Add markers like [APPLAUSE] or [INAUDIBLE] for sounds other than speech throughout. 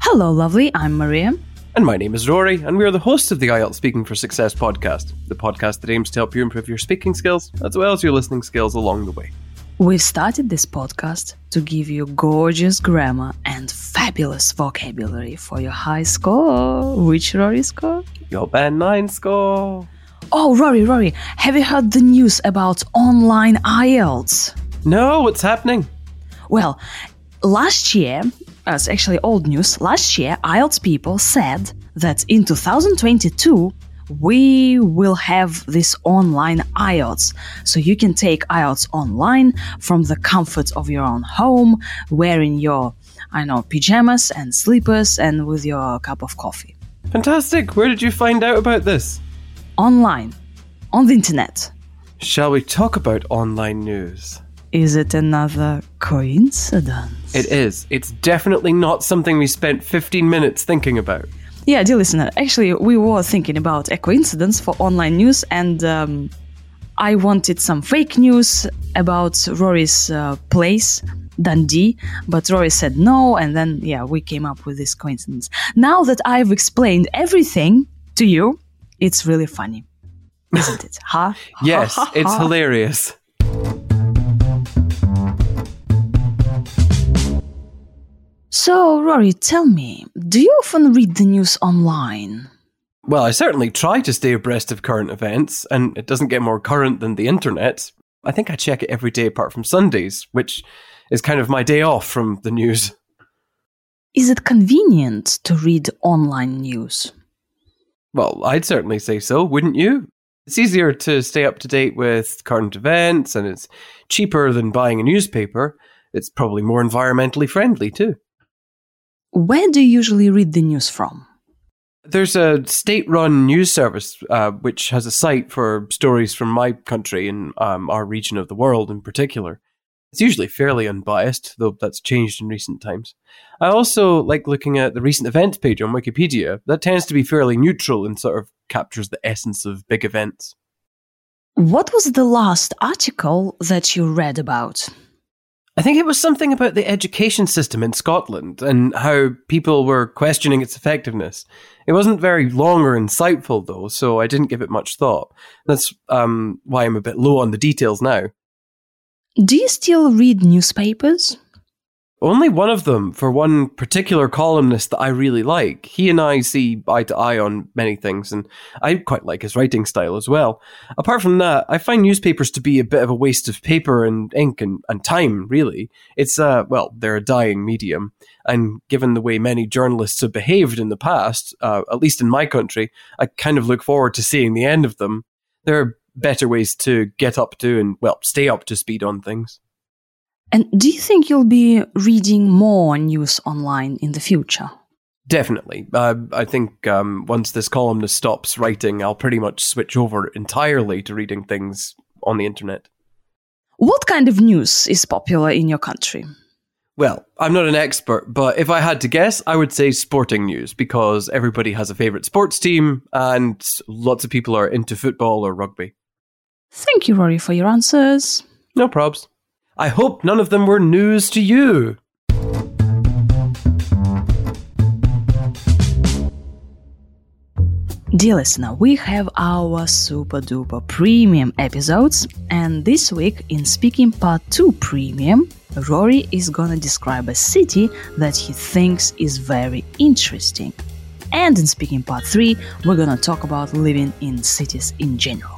Hello, lovely. I'm Maria. And my name is Rory, and we are the hosts of the IELTS Speaking for Success podcast, the podcast that aims to help you improve your speaking skills as well as your listening skills along the way. We've started this podcast to give you gorgeous grammar and fabulous vocabulary for your high score. Which Rory score? Your band 9 score. Oh, Rory, Rory, have you heard the news about online IELTS? No, what's happening? Well, last year, uh, it's actually old news, last year, IELTS people said that in 2022, we will have this online IELTS. So you can take IELTS online from the comfort of your own home, wearing your, I know, pajamas and slippers and with your cup of coffee. Fantastic. Where did you find out about this? Online, on the internet. Shall we talk about online news? Is it another coincidence? It is. It's definitely not something we spent 15 minutes thinking about. Yeah, dear listener, actually, we were thinking about a coincidence for online news, and um, I wanted some fake news about Rory's uh, place, Dundee, but Rory said no, and then, yeah, we came up with this coincidence. Now that I've explained everything to you, it's really funny, isn't it? Huh? Yes, it's hilarious. So, Rory, tell me, do you often read the news online? Well, I certainly try to stay abreast of current events, and it doesn't get more current than the internet. I think I check it every day apart from Sundays, which is kind of my day off from the news. Is it convenient to read online news? Well, I'd certainly say so, wouldn't you? It's easier to stay up to date with current events, and it's cheaper than buying a newspaper. It's probably more environmentally friendly, too. Where do you usually read the news from? There's a state run news service uh, which has a site for stories from my country and um, our region of the world in particular. It's usually fairly unbiased, though that's changed in recent times. I also like looking at the recent events page on Wikipedia. That tends to be fairly neutral and sort of captures the essence of big events. What was the last article that you read about? I think it was something about the education system in Scotland and how people were questioning its effectiveness. It wasn't very long or insightful, though, so I didn't give it much thought. That's um, why I'm a bit low on the details now. Do you still read newspapers? Only one of them for one particular columnist that I really like. He and I see eye to eye on many things, and I quite like his writing style as well. Apart from that, I find newspapers to be a bit of a waste of paper and ink and, and time, really. It's, uh, well, they're a dying medium, and given the way many journalists have behaved in the past, uh, at least in my country, I kind of look forward to seeing the end of them. There are better ways to get up to and, well, stay up to speed on things. And do you think you'll be reading more news online in the future? Definitely. Uh, I think um, once this columnist stops writing, I'll pretty much switch over entirely to reading things on the internet. What kind of news is popular in your country? Well, I'm not an expert, but if I had to guess, I would say sporting news because everybody has a favourite sports team and lots of people are into football or rugby. Thank you, Rory, for your answers. No probs. I hope none of them were news to you. Dear listener, we have our super duper premium episodes, and this week in Speaking Part 2 Premium, Rory is gonna describe a city that he thinks is very interesting. And in Speaking Part 3, we're gonna talk about living in cities in general.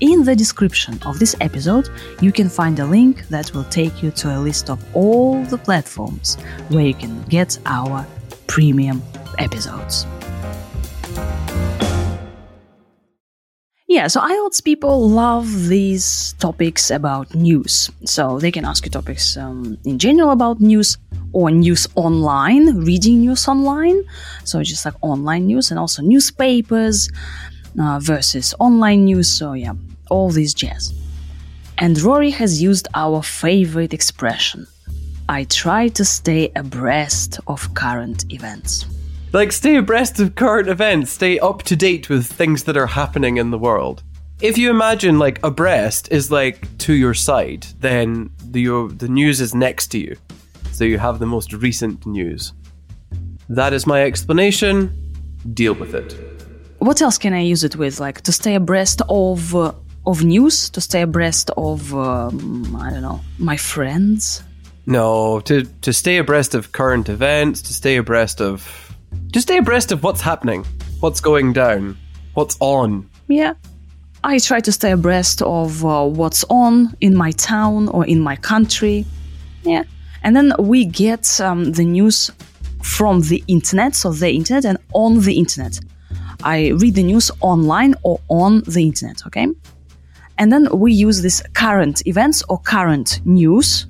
In the description of this episode, you can find a link that will take you to a list of all the platforms where you can get our premium episodes. Yeah, so IELTS people love these topics about news. So they can ask you topics um, in general about news or news online, reading news online. So just like online news and also newspapers uh, versus online news. So, yeah, all this jazz. And Rory has used our favorite expression I try to stay abreast of current events. Like, stay abreast of current events, stay up to date with things that are happening in the world. If you imagine, like, abreast is like to your side, then the, your, the news is next to you. so you have the most recent news. That is my explanation. Deal with it. What else can I use it with? Like to stay abreast of uh, of news, to stay abreast of um, I don't know my friends. No, to to stay abreast of current events, to stay abreast of to stay abreast of what's happening, what's going down, what's on. Yeah, I try to stay abreast of uh, what's on in my town or in my country. Yeah, and then we get um, the news from the internet, so the internet and on the internet. I read the news online or on the internet, okay? And then we use this current events or current news.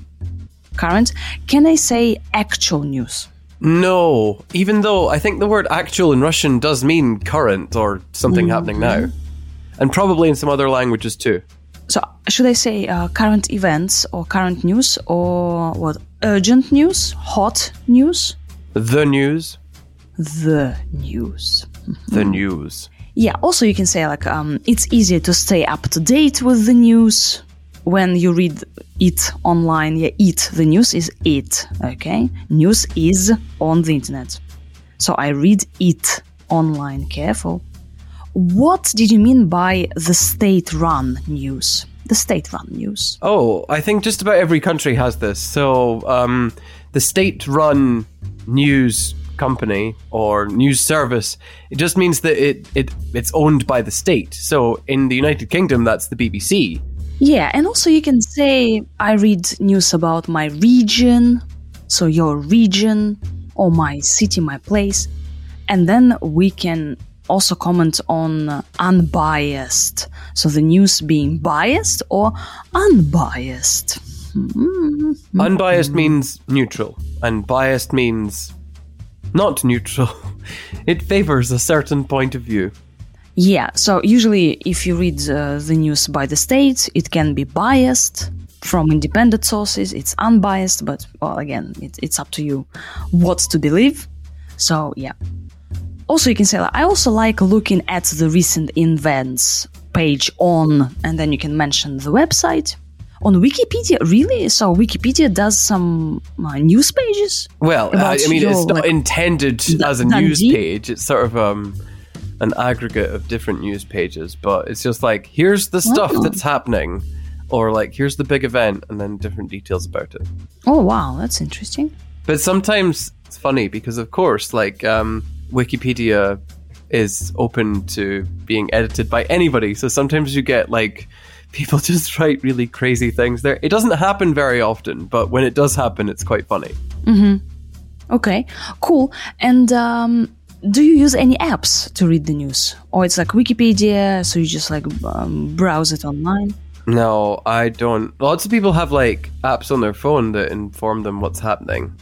Current. Can I say actual news? No, even though I think the word actual in Russian does mean current or something happening now. And probably in some other languages too. So should I say uh, current events or current news or what? Urgent news, hot news, The news. the news. The news. Yeah. Also, you can say like um, it's easier to stay up to date with the news when you read it online. Yeah, it. The news is it. Okay. News is on the internet. So I read it online. Careful. What did you mean by the state-run news? The state-run news. Oh, I think just about every country has this. So, um, the state run news company or news service, it just means that it, it it's owned by the state. So, in the United Kingdom, that's the BBC. Yeah, and also you can say I read news about my region, so your region or my city, my place, and then we can also comment on unbiased. So the news being biased or unbiased. Hmm. Unbiased means neutral, and biased means not neutral. [LAUGHS] It favors a certain point of view. Yeah, so usually if you read uh, the news by the state, it can be biased. From independent sources, it's unbiased, but well, again, it, it's up to you what to believe. So, yeah. Also, you can say, like, I also like looking at the recent events page on, and then you can mention the website. On Wikipedia, really? So, Wikipedia does some uh, news pages? Well, I, I mean, your, it's not like, intended as a news page. It's sort of um, an aggregate of different news pages, but it's just like here's the stuff Oh. that's happening, or like here's the big event, and then different details about it. Oh, wow, that's interesting. But sometimes it's funny because, of course, like um, Wikipedia is open to being edited by anybody. So sometimes you get like people [LAUGHS] just write really crazy things there. It doesn't happen very often, but when it does happen, it's quite funny. Okay, cool. And um, do you use any apps to read the news, or it's like Wikipedia, so you just like um, browse it online? No, I don't. Lots of people have like apps on their phone that inform them what's happening.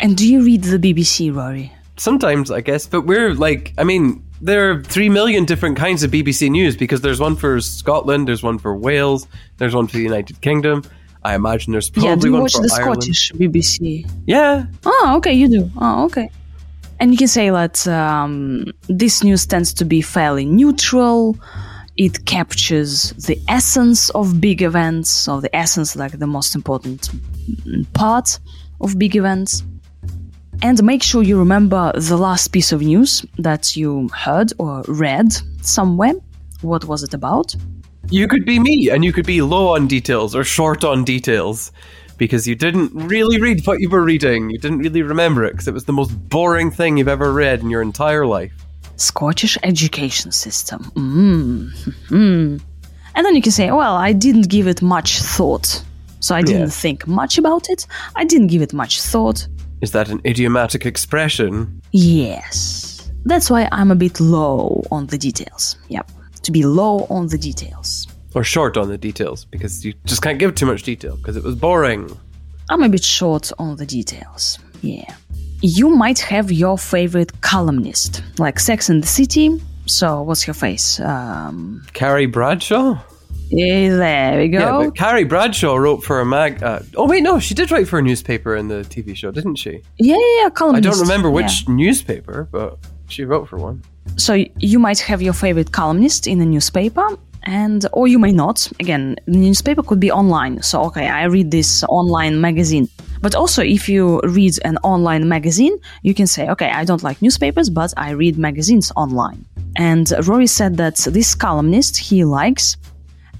And do you read the BBC, Rory? Sometimes, I guess, but we're like, I mean, there are three million different kinds of BBC News because there's one for Scotland, there's one for Wales, there's one for the United Kingdom. I imagine there's probably yeah, do you one watch for the Ireland. Scottish BBC? Yeah, Oh, okay, you do. Oh, okay. And you can say that um, this news tends to be fairly neutral. It captures the essence of big events, so the essence, like the most important part of big events. And make sure you remember the last piece of news that you heard or read somewhere. What was it about? you could be me, and you could be low on details or short on details because you didn't really read what you were reading. You didn't really remember it because it was the most boring thing you've ever read in your entire life. Scottish education system. Mm. Mm. And then you can say, well, I didn't give it much thought. So I didn't Yeah. think much about it. I didn't give it much thought. Is that an idiomatic expression? Yes. That's why I'm a bit low on the details. Yep. To be low on the details. Or short on the details because you just can't give too much detail because it was boring. I'm a bit short on the details. Yeah. You might have your favorite columnist, like Sex and the City. So, what's your face? Um, Carrie Bradshaw? There we go. Yeah, but Carrie Bradshaw wrote for a mag. Uh, oh, wait, no, she did write for a newspaper in the TV show, didn't she? Yeah, yeah, yeah, I don't remember yeah. which newspaper, but she wrote for one. So you might have your favorite columnist in a newspaper, and or you may not. Again, the newspaper could be online. So okay, I read this online magazine, But also, if you read an online magazine, you can say, okay, I don't like newspapers, but I read magazines online. And Rory said that this columnist he likes,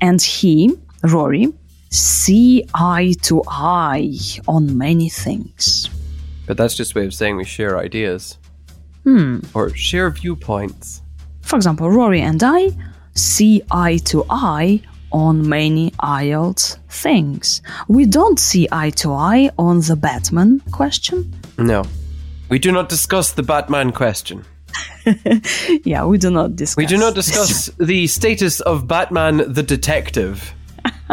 and he, Rory, see eye to eye on many things. But that's just a way of saying we share ideas. Hmm. Or share viewpoints. For example, Rory and I see eye to eye on many IELTS things. We don't see eye to eye on the Batman question. No. We do not discuss the Batman question. [LAUGHS] yeah, we do not discuss. We do not discuss [LAUGHS] the status of Batman the detective. [LAUGHS]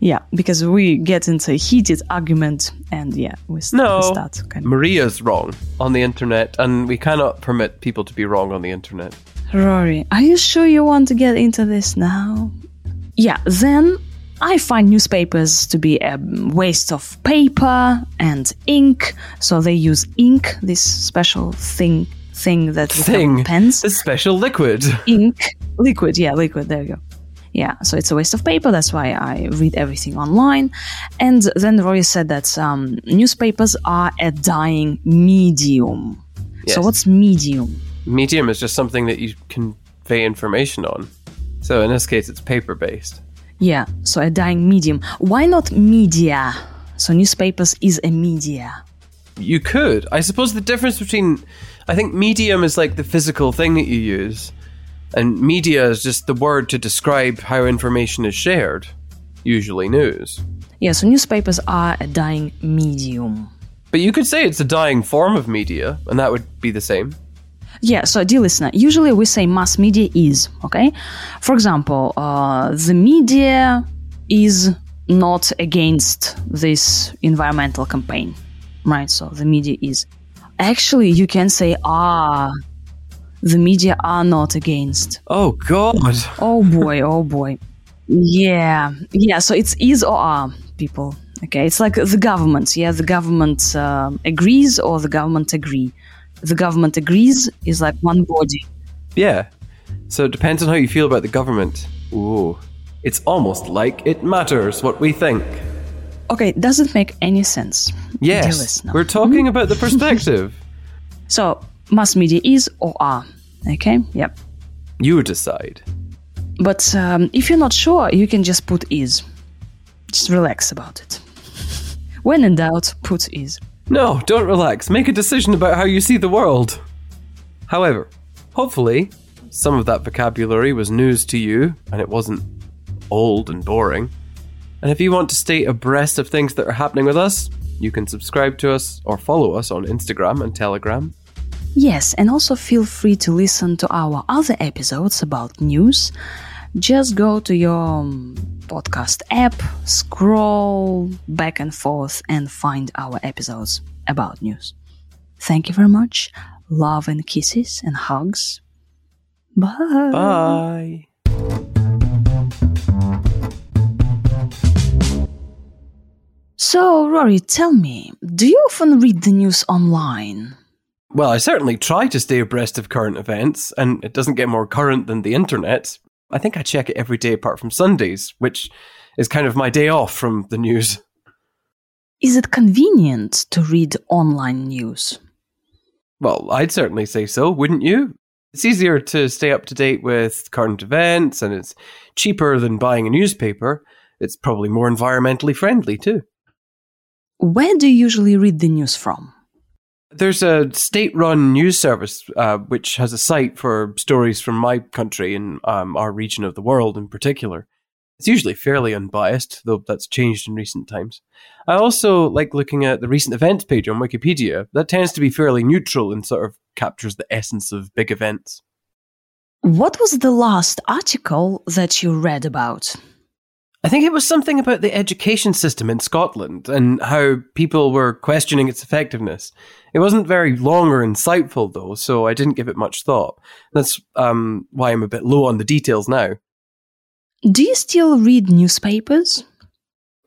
yeah, because we get into a heated argument and yeah, we, st- No. we start kind of. Maria's wrong on the internet, and we cannot permit people to be wrong on the internet. Rory, are you sure you want to get into this now? Yeah, then I find newspapers to be a waste of paper and ink, so they use ink, this special thing thing that we Thing. pens. The special liquid. ink, liquid, yeah, liquid, there you go. Yeah, so it's a waste of paper, that's why I read everything online. And then Rory said that um, newspapers are a dying medium. Yes. So what's medium? Medium is just something that you convey information on. So in this case, it's paper based. Yeah, so a dying medium. Why not media? So newspapers is a media. You could. I suppose the difference between. I think medium is like the physical thing that you use, and media is just the word to describe how information is shared, usually news. Yeah, so newspapers are a dying medium. But you could say it's a dying form of media, and that would be the same. Yeah, so dear listener, usually we say mass media is, okay? For example, uh, the media is not against this environmental campaign, right? So the media is. Actually, you can say, ah, the media are not against. Oh, God. Oh boy, oh boy. Yeah, yeah, so it's is or are, people. Okay, it's like the government. Yeah, the government um agrees or the government agree. The government agrees is like one body. Yeah. So it depends on how you feel about the government. Ooh. It's almost like it matters what we think. Okay, does it make any sense? Yes. We're talking about the perspective. [LAUGHS] So, mass media is or are. Okay, yep. you decide. But um, if you're not sure, you can just put is. Just relax about it. [LAUGHS] When in doubt, put is. No, don't relax. Make a decision about how you see the world. However, hopefully, some of that vocabulary was news to you and it wasn't old and boring. And if you want to stay abreast of things that are happening with us, you can subscribe to us or follow us on Instagram and Telegram. Yes, and also feel free to listen to our other episodes about news. Just go to your um, podcast app, scroll back and forth, and find our episodes about news. Thank you very much. Love and kisses and hugs. Bye. Bye. So, Rory, tell me, do you often read the news online? Well, I certainly try to stay abreast of current events, and it doesn't get more current than the internet. I think I check it every day apart from Sundays, which is kind of my day off from the news. Is it convenient to read online news? Well, I'd certainly say so, wouldn't you? It's easier to stay up to date with current events, and it's cheaper than buying a newspaper. It's probably more environmentally friendly, too. Where do you usually read the news from? There's a state run news service uh, which has a site for stories from my country and um, our region of the world in particular. It's usually fairly unbiased, though that's changed in recent times. I also like looking at the recent events page on Wikipedia. That tends to be fairly neutral and sort of captures the essence of big events. What was the last article that you read about? I think it was something about the education system in Scotland and how people were questioning its effectiveness. It wasn't very long or insightful, though, so I didn't give it much thought. That's um, why I'm a bit low on the details now. Do you still read newspapers?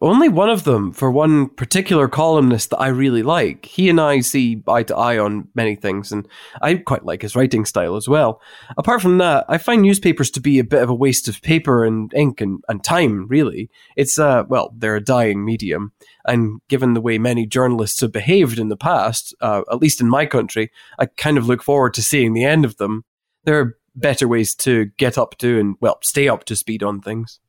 Only one of them for one particular columnist that I really like. He and I see eye to eye on many things, and I quite like his writing style as well. Apart from that, I find newspapers to be a bit of a waste of paper and ink and, and time, really. It's, uh, well, they're a dying medium. And given the way many journalists have behaved in the past, uh, at least in my country, I kind of look forward to seeing the end of them. There are better ways to get up to and, well, stay up to speed on things.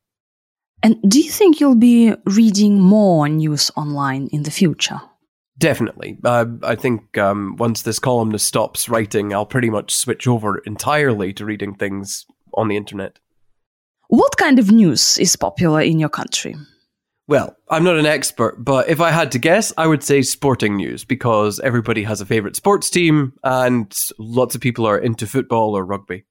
And do you think you'll be reading more news online in the future? Definitely. Uh, I think um, once this columnist stops writing, I'll pretty much switch over entirely to reading things on the internet. What kind of news is popular in your country? Well, I'm not an expert, but if I had to guess, I would say sporting news because everybody has a favourite sports team and lots of people are into football or rugby.